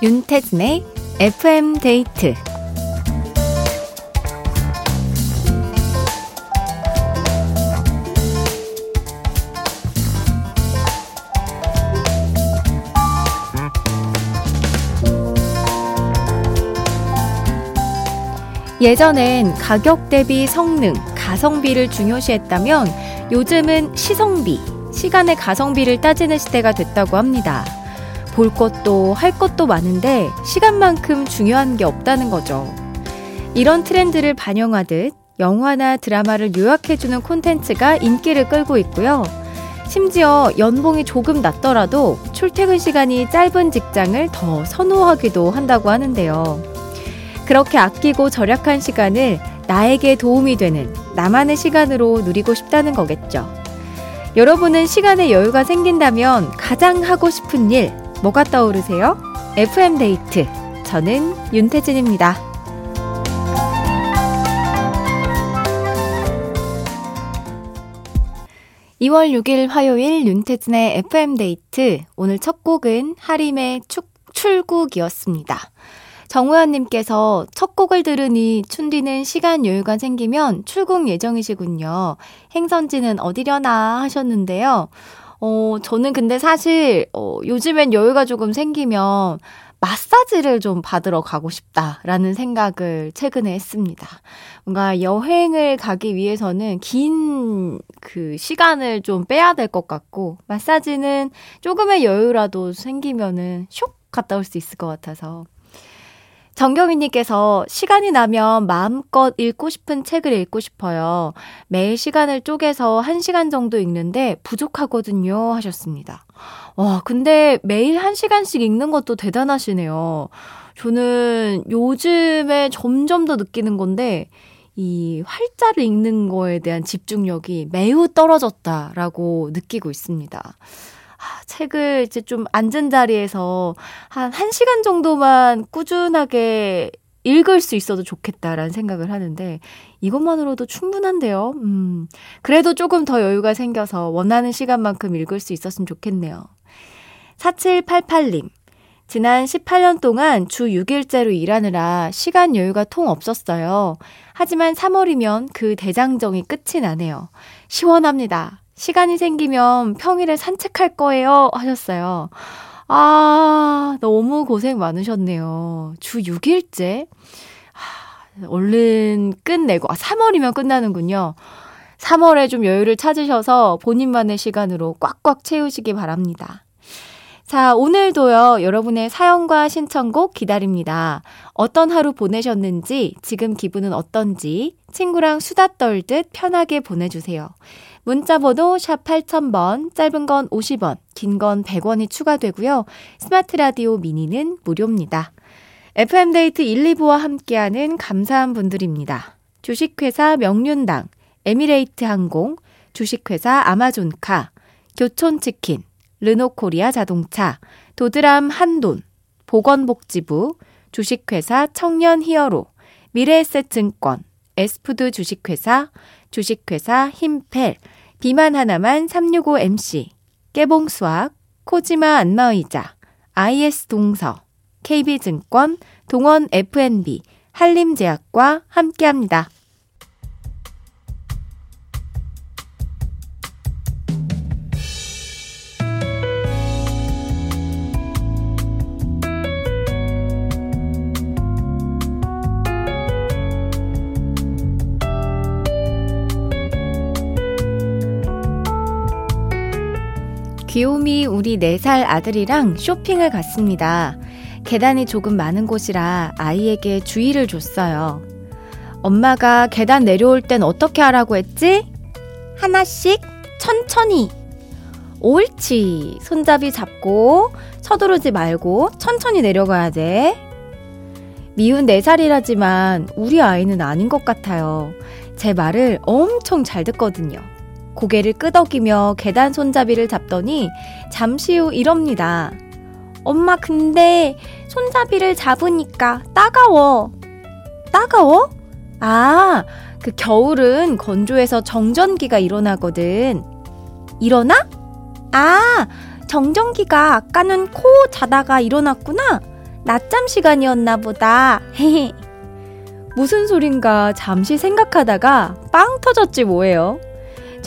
윤태진의 FM 데이트 예전엔 가격 대비 성능, 가성비를 중요시했다면 요즘은 시성비, 시간의 가성비를 따지는 시대가 됐다고 합니다. 볼 것도 할 것도 많은데 시간만큼 중요한 게 없다는 거죠. 이런 트렌드를 반영하듯 영화나 드라마를 요약해주는 콘텐츠가 인기를 끌고 있고요. 심지어 연봉이 조금 낮더라도 출퇴근 시간이 짧은 직장을 더 선호하기도 한다고 하는데요. 그렇게 아끼고 절약한 시간을 나에게 도움이 되는 나만의 시간으로 누리고 싶다는 거겠죠. 여러분은 시간에 여유가 생긴다면 가장 하고 싶은 일, 뭐가 떠오르세요? FM데이트. 저는 윤태진입니다. 2월 6일 화요일 윤태진의 FM데이트. 오늘 첫 곡은 하림의 축, 출국이었습니다. 정우현님께서 첫 곡을 들으니 춘디는 시간 여유가 생기면 출국 예정이시군요. 행선지는 어디려나 하셨는데요. 어, 저는 근데 사실, 어, 요즘엔 여유가 조금 생기면 마사지를 좀 받으러 가고 싶다라는 생각을 최근에 했습니다. 뭔가 여행을 가기 위해서는 긴 그 시간을 좀 빼야 될 것 같고, 마사지는 조금의 여유라도 생기면은 쇽 갔다 올 수 있을 것 같아서 정경희님께서 시간이 나면 마음껏 읽고 싶은 책을 읽고 싶어요. 매일 시간을 쪼개서 1시간 정도 읽는데 부족하거든요. 하셨습니다. 와, 근데 매일 1시간씩 읽는 것도 대단하시네요. 저는 요즘에 점점 더 느끼는 건데, 이 활자를 읽는 거에 대한 집중력이 매우 떨어졌다라고 느끼고 있습니다. 책을 이제 좀 앉은 자리에서 한 1시간 정도만 꾸준하게 읽을 수 있어도 좋겠다라는 생각을 하는데 이것만으로도 충분한데요. 음. 그래도 조금 더 여유가 생겨서 원하는 시간만큼 읽을 수 있었으면 좋겠네요. 4788님. 지난 18년 동안 주 6일째로 일하느라 시간 여유가 통 없었어요. 하지만 3월이면 그 대장정이 끝이 나네요. 시원합니다. 시간이 생기면 평일에 산책할 거예요. 하셨어요. 아, 너무 고생 많으셨네요. 주 6일째? 아, 얼른 끝내고, 아, 3월이면 끝나는군요. 3월에 좀 여유를 찾으셔서 본인만의 시간으로 꽉꽉 채우시기 바랍니다. 자, 오늘도요, 여러분의 사연과 신청곡 기다립니다. 어떤 하루 보내셨는지, 지금 기분은 어떤지, 친구랑 수다 떨듯 편하게 보내주세요. 문자번호 샵 8000번, 짧은 건 50원, 긴 건 100원이 추가되고요. 스마트 라디오 미니는 무료입니다. FM데이트 1, 2부와 함께하는 감사한 분들입니다. 주식회사 명륜당, 에미레이트 항공, 주식회사 아마존카, 교촌치킨, 르노코리아 자동차, 도드람 한돈, 보건복지부, 주식회사 청년 히어로, 미래에셋증권, 에스푸드 주식회사, 주식회사 힘펠, 비만 하나만 365MC, 깨봉수학, 코지마 안마의자, IS 동서, KB증권, 동원 FNB, 한림제약과 함께합니다. 귀요미 우리 4살 아들이랑 쇼핑을 갔습니다. 계단이 조금 많은 곳이라 아이에게 주의를 줬어요. 엄마가 계단 내려올 땐 어떻게 하라고 했지? 하나씩 천천히. 옳지. 손잡이 잡고 서두르지 말고 천천히 내려가야 돼. 미운 4살이라지만 우리 아이는 아닌 것 같아요. 제 말을 엄청 잘 듣거든요. 고개를 끄덕이며 계단 손잡이를 잡더니 잠시 후 이럽니다. 엄마, 근데 손잡이를 잡으니까 따가워. 따가워? 아, 그 겨울은 건조해서 정전기가 일어나거든. 일어나? 아, 정전기가 아까는 코 자다가 일어났구나. 낮잠 시간이었나 보다. 무슨 소린가 잠시 생각하다가 빵 터졌지 뭐예요.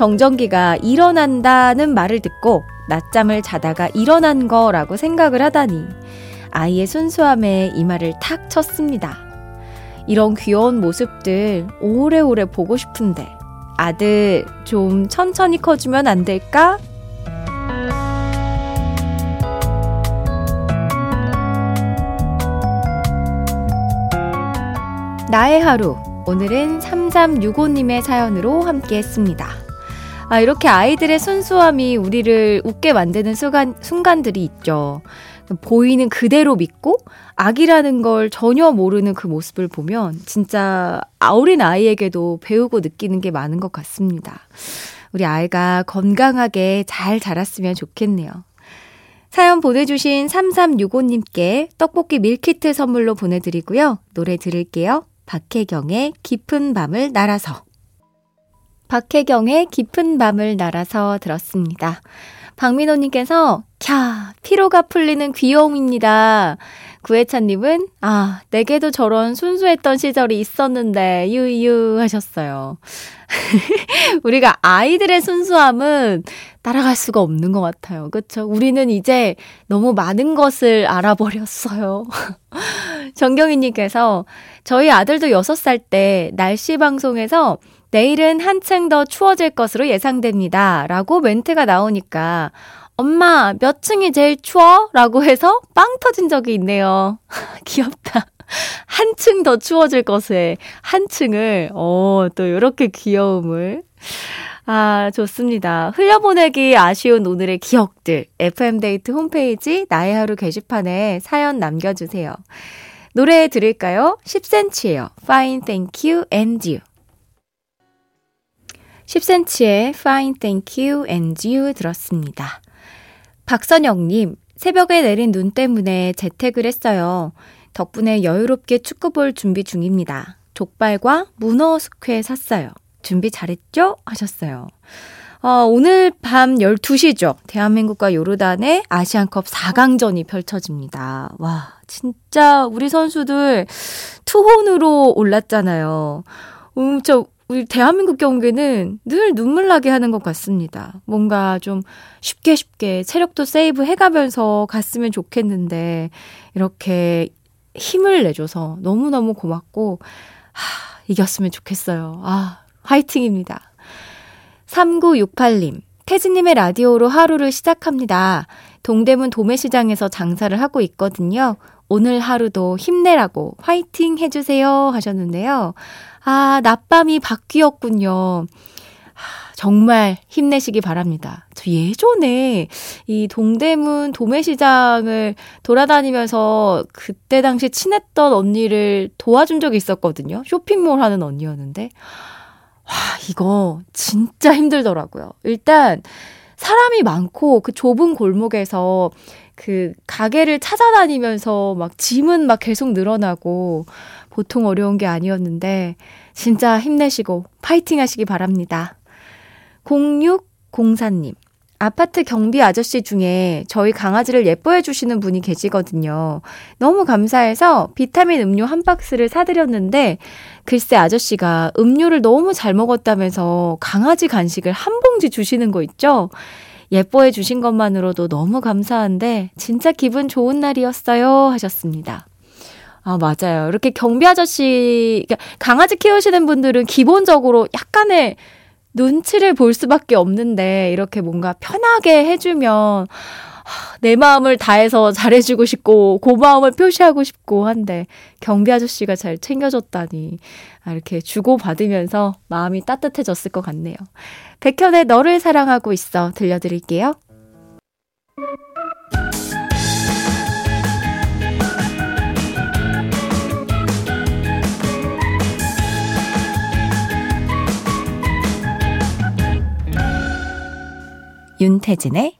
정전기가 일어난다는 말을 듣고 낮잠을 자다가 일어난 거라고 생각을 하다니 아이의 순수함에 이마를 탁 쳤습니다. 이런 귀여운 모습들 오래오래 보고 싶은데 아들 좀 천천히 커주면 안 될까? 나의 하루. 오늘은 3365님의 사연으로 함께 했습니다. 아, 이렇게 아이들의 순수함이 우리를 웃게 만드는 순간, 순간들이 있죠. 보이는 그대로 믿고 악이라는 걸 전혀 모르는 그 모습을 보면 진짜 어린 아이에게도 배우고 느끼는 게 많은 것 같습니다. 우리 아이가 건강하게 잘 자랐으면 좋겠네요. 사연 보내주신 3365님께 떡볶이 밀키트 선물로 보내드리고요. 노래 들을게요. 박혜경의 깊은 밤을 날아서. 박혜경의 깊은 밤을 날아서 들었습니다. 박민호님께서, 캬, 피로가 풀리는 귀여움입니다. 구혜찬님은, 아, 내게도 저런 순수했던 시절이 있었는데, 유유 하셨어요. 우리가 아이들의 순수함은 따라갈 수가 없는 것 같아요. 그쵸? 우리는 이제 너무 많은 것을 알아버렸어요. 정경희님께서 저희 아들도 6살 때 날씨 방송에서 내일은 한층 더 추워질 것으로 예상됩니다. 라고 멘트가 나오니까 엄마 몇 층이 제일 추워? 라고 해서 빵 터진 적이 있네요. 귀엽다. 한층 더 추워질 것에 한층을 어, 또 이렇게 귀여움을 아, 좋습니다. 흘려보내기 아쉬운 오늘의 기억들. FM데이트 홈페이지 나의 하루 게시판에 사연 남겨주세요. 노래 들을까요? 10cm예요. Fine, thank you, and you. 10cm의 Fine, thank you, and you 들었습니다. 박선영님, 새벽에 내린 눈 때문에 재택을 했어요. 덕분에 여유롭게 축구 볼 준비 중입니다. 족발과 문어 숙회 샀어요. 준비 잘했죠? 하셨어요. 어, 오늘 밤 12시죠. 대한민국과 요르단의 아시안컵 4강전이 펼쳐집니다. 와, 진짜 우리 선수들 투혼으로 올랐잖아요. 음, 저, 우리 대한민국 경기는 늘 눈물 나게 하는 것 같습니다. 뭔가 좀 쉽게 쉽게 체력도 세이브 해가면서 갔으면 좋겠는데, 이렇게 힘을 내줘서 너무너무 고맙고, 하, 이겼으면 좋겠어요. 아, 화이팅입니다. 3968님, 태진님의 라디오로 하루를 시작합니다. 동대문 도매시장에서 장사를 하고 있거든요. 오늘 하루도 힘내라고 화이팅 해주세요 하셨는데요. 아, 낮밤이 바뀌었군요. 정말 힘내시기 바랍니다. 저 예전에 이 동대문 도매시장을 돌아다니면서 그때 당시 친했던 언니를 도와준 적이 있었거든요. 쇼핑몰 하는 언니였는데. 와, 이거 진짜 힘들더라고요. 일단 사람이 많고 그 좁은 골목에서 그 가게를 찾아다니면서 막 짐은 막 계속 늘어나고 보통 어려운 게 아니었는데 진짜 힘내시고 파이팅 하시기 바랍니다. 0604님. 아파트 경비 아저씨 중에 저희 강아지를 예뻐해 주시는 분이 계시거든요. 너무 감사해서 비타민 음료 한 박스를 사드렸는데, 글쎄 아저씨가 음료를 너무 잘 먹었다면서 강아지 간식을 한 봉지 주시는 거 있죠? 예뻐해 주신 것만으로도 너무 감사한데, 진짜 기분 좋은 날이었어요. 하셨습니다. 아, 맞아요. 이렇게 경비 아저씨, 그러니까 강아지 키우시는 분들은 기본적으로 약간의 눈치를 볼 수밖에 없는데 이렇게 뭔가 편하게 해주면 내 마음을 다해서 잘해주고 싶고 고마움을 표시하고 싶고 한데 경비 아저씨가 잘 챙겨줬다니 아, 이렇게 주고받으면서 마음이 따뜻해졌을 것 같네요. 백현의 너를 사랑하고 있어 들려드릴게요. 윤태진의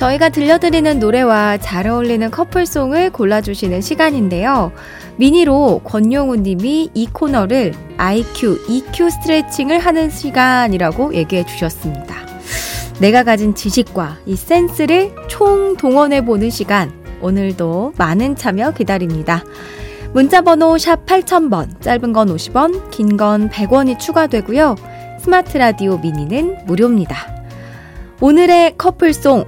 저희가 들려드리는 노래와 잘 어울리는 커플송을 골라주시는 시간인데요. 미니로 권용우 님이 이 코너를 IQ, EQ 스트레칭을 하는 시간이라고 얘기해 주셨습니다. 내가 가진 지식과 이 센스를 총 동원해 보는 시간. 오늘도 많은 참여 기다립니다. 문자번호 샵 8000번, 짧은 건 50원, 긴 건 100원이 추가되고요. 스마트 라디오 미니는 무료입니다. 오늘의 커플송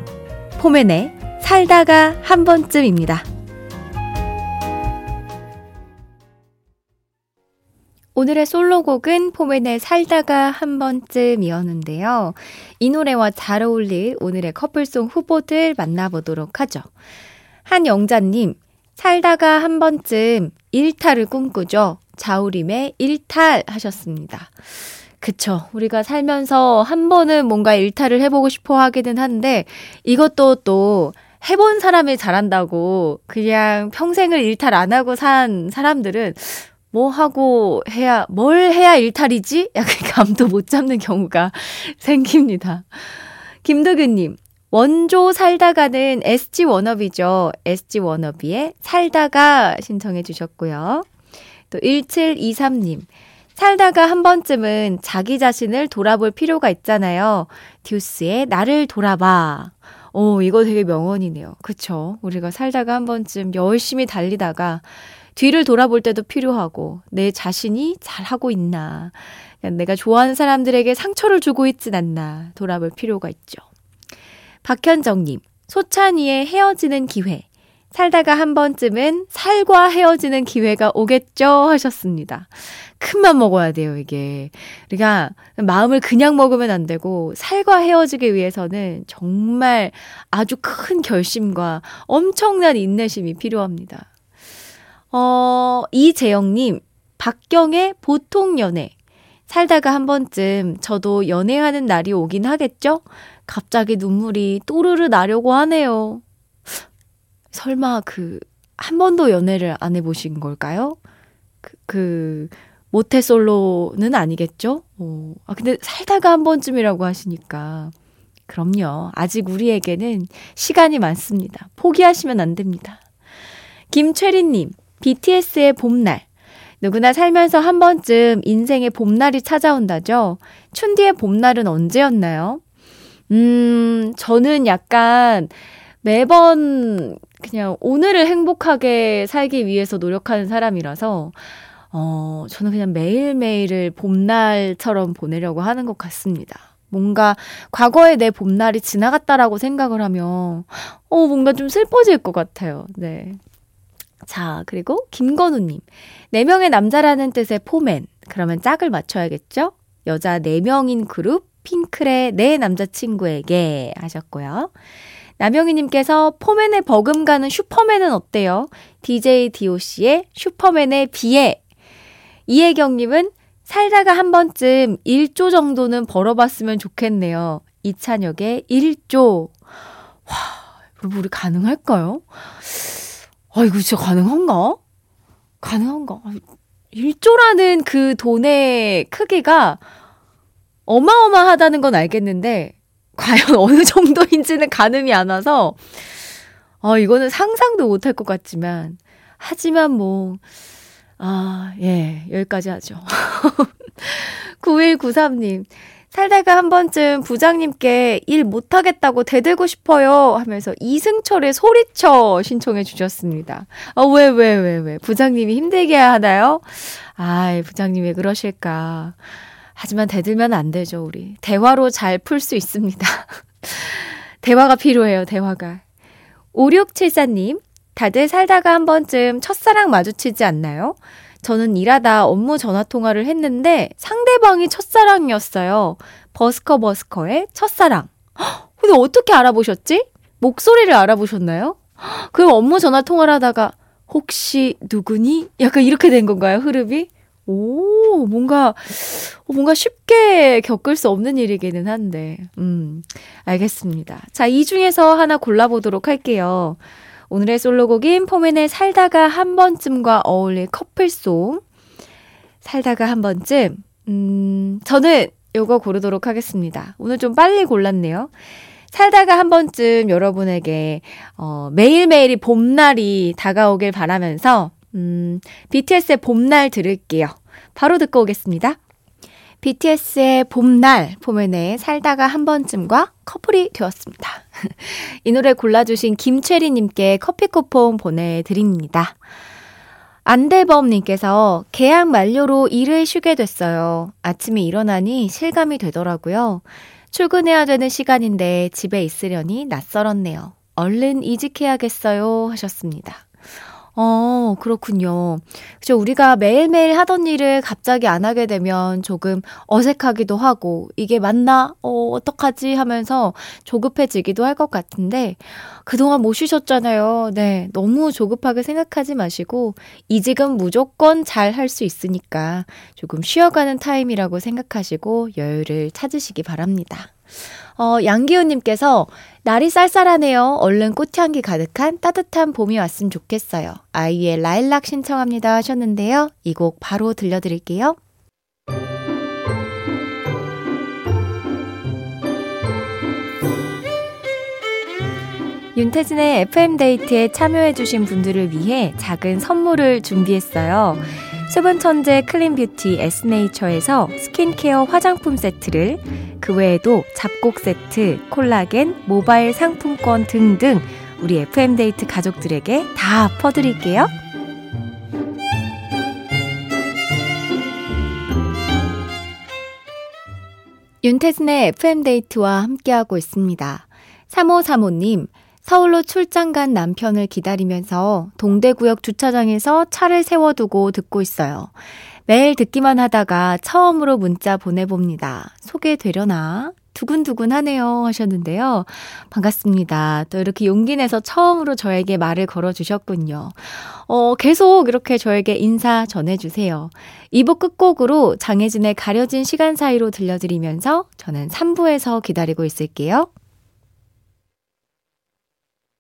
포맨의 살다가 한 번쯤입니다. 오늘의 솔로곡은 포맨의 살다가 한 번쯤이었는데요. 이 노래와 잘 어울릴 오늘의 커플송 후보들 만나보도록 하죠. 한영자님, 살다가 한 번쯤 일탈을 꿈꾸죠. 자우림의 일탈 하셨습니다. 그쵸. 우리가 살면서 한 번은 뭔가 일탈을 해보고 싶어 하기는 한데, 이것도 또 해본 사람이 잘한다고 그냥 평생을 일탈 안 하고 산 사람들은 뭐 하고 해야, 뭘 해야 일탈이지? 약간 감도 못 잡는 경우가 생깁니다. 김덕은님, 원조 살다가는 SG 워너비죠. SG 워너비의 살다가 신청해 주셨고요. 또 1723님, 살다가 한 번쯤은 자기 자신을 돌아볼 필요가 있잖아요. 듀스의 나를 돌아봐. 오, 이거 되게 명언이네요. 그쵸? 우리가 살다가 한 번쯤 열심히 달리다가 뒤를 돌아볼 때도 필요하고, 내 자신이 잘하고 있나. 내가 좋아하는 사람들에게 상처를 주고 있진 않나. 돌아볼 필요가 있죠. 박현정님, 소찬이의 헤어지는 기회. 살다가 한 번쯤은 살과 헤어지는 기회가 오겠죠 하셨습니다. 큰맘 먹어야 돼요, 이게. 우리가 마음을 그냥 먹으면 안 되고 살과 헤어지기 위해서는 정말 아주 큰 결심과 엄청난 인내심이 필요합니다. 어, 이재영 님, 박경의 보통 연애. 살다가 한 번쯤 저도 연애하는 날이 오긴 하겠죠? 갑자기 눈물이 또르르 나려고 하네요. 설마 그, 한 번도 연애를 안 해보신 걸까요? 그, 그 모태 솔로는 아니겠죠? 어, 아, 근데 살다가 한 번쯤이라고 하시니까. 그럼요. 아직 우리에게는 시간이 많습니다. 포기하시면 안 됩니다. 김채리님, BTS의 봄날. 누구나 살면서 한 번쯤 인생의 봄날이 찾아온다죠? 춘디의 봄날은 언제였나요? 음, 저는 약간 매번 그냥 오늘을 행복하게 살기 위해서 노력하는 사람이라서, 어, 저는 그냥 매일매일을 봄날처럼 보내려고 하는 것 같습니다. 뭔가 과거에 내 봄날이 지나갔다라고 생각을 하면, 어, 뭔가 좀 슬퍼질 것 같아요. 네. 자, 그리고 김건우님. 4명의 남자라는 뜻의 포맨. 그러면 짝을 맞춰야겠죠? 여자 4명인 그룹 핑클의 내 남자친구에게 하셨고요. 남영희님께서 포맨의 버금가는 슈퍼맨은 어때요? DJ DOC의 슈퍼맨에 비해. 이혜경님은 살다가 한 번쯤 1조 정도는 벌어봤으면 좋겠네요. 이찬혁의 1조. 와, 여러분, 우리 가능할까요? 아, 이거 진짜 가능한가? 가능한가? 1조라는 그 돈의 크기가 어마어마하다는 건 알겠는데, 과연 어느 정도인지는 가늠이 안 와서, 어, 이거는 상상도 못할 것 같지만, 하지만 뭐, 아, 예, 여기까지 하죠. 9193님, 살다가 한 번쯤 부장님께 일 못하겠다고 대들고 싶어요 하면서 이승철의 소리쳐 신청해 주셨습니다. 아, 왜, 왜, 왜, 왜? 부장님이 힘들게 하나요? 아이, 부장님 왜 그러실까. 하지만 대들면 안 되죠, 우리. 대화로 잘 풀 수 있습니다. 대화가 필요해요, 대화가. 5674님, 다들 살다가 한 번쯤 첫사랑 마주치지 않나요? 저는 일하다 업무 전화 통화를 했는데 상대방이 첫사랑이었어요. 버스커 버스커의 첫사랑. 근데 어떻게 알아보셨지? 목소리를 알아보셨나요? 그럼 업무 전화 통화를 하다가 혹시 누구니? 약간 이렇게 된 건가요, 흐름이? 오, 뭔가, 뭔가 쉽게 겪을 수 없는 일이기는 한데, 음, 알겠습니다. 자, 이 중에서 하나 골라보도록 할게요. 오늘의 솔로곡인 포맨의 살다가 한 번쯤과 어울릴 커플송. 살다가 한 번쯤, 음, 저는 요거 고르도록 하겠습니다. 오늘 좀 빨리 골랐네요. 살다가 한 번쯤 여러분에게, 어, 매일매일이 봄날이 다가오길 바라면서, 음, BTS의 봄날 들을게요. 바로 듣고 오겠습니다. BTS의 봄날 포맨에 살다가 한 번쯤과 커플이 되었습니다. 이 노래 골라주신 김채리님께 커피 쿠폰 보내드립니다. 안대범님께서 계약 만료로 일을 쉬게 됐어요. 아침에 일어나니 실감이 되더라고요. 출근해야 되는 시간인데 집에 있으려니 낯설었네요. 얼른 이직해야겠어요 하셨습니다. 어, 그렇군요. 그죠. 우리가 매일매일 하던 일을 갑자기 안 하게 되면 조금 어색하기도 하고, 이게 맞나? 어, 어떡하지? 하면서 조급해지기도 할 것 같은데, 그동안 못 쉬셨잖아요. 네. 너무 조급하게 생각하지 마시고, 이직은 무조건 잘 할 수 있으니까 조금 쉬어가는 타임이라고 생각하시고 여유를 찾으시기 바랍니다. 어, 양기훈님께서 날이 쌀쌀하네요. 얼른 꽃향기 가득한 따뜻한 봄이 왔으면 좋겠어요. 아이의 라일락 신청합니다 하셨는데요. 이 곡 바로 들려드릴게요. 윤태진의 FM데이트에 참여해주신 분들을 위해 작은 선물을 준비했어요. 수분 천재 clean beauty 에스네이처에서 스킨케어 화장품 세트를 그 외에도 잡곡 세트, 콜라겐, 모바일 상품권 등등 우리 FM데이트 가족들에게 다 퍼드릴게요. 윤태진의 FM데이트와 함께하고 있습니다. 3535님, 서울로 출장 간 남편을 기다리면서 동대구역 주차장에서 차를 세워두고 듣고 있어요. 매일 듣기만 하다가 처음으로 문자 보내봅니다. 소개되려나? 두근두근 하네요. 하셨는데요. 반갑습니다. 또 이렇게 용기 내서 처음으로 저에게 말을 걸어주셨군요. 어, 계속 이렇게 저에게 인사 전해주세요. 2부 끝곡으로 장혜진의 가려진 시간 사이로 들려드리면서 저는 3부에서 기다리고 있을게요.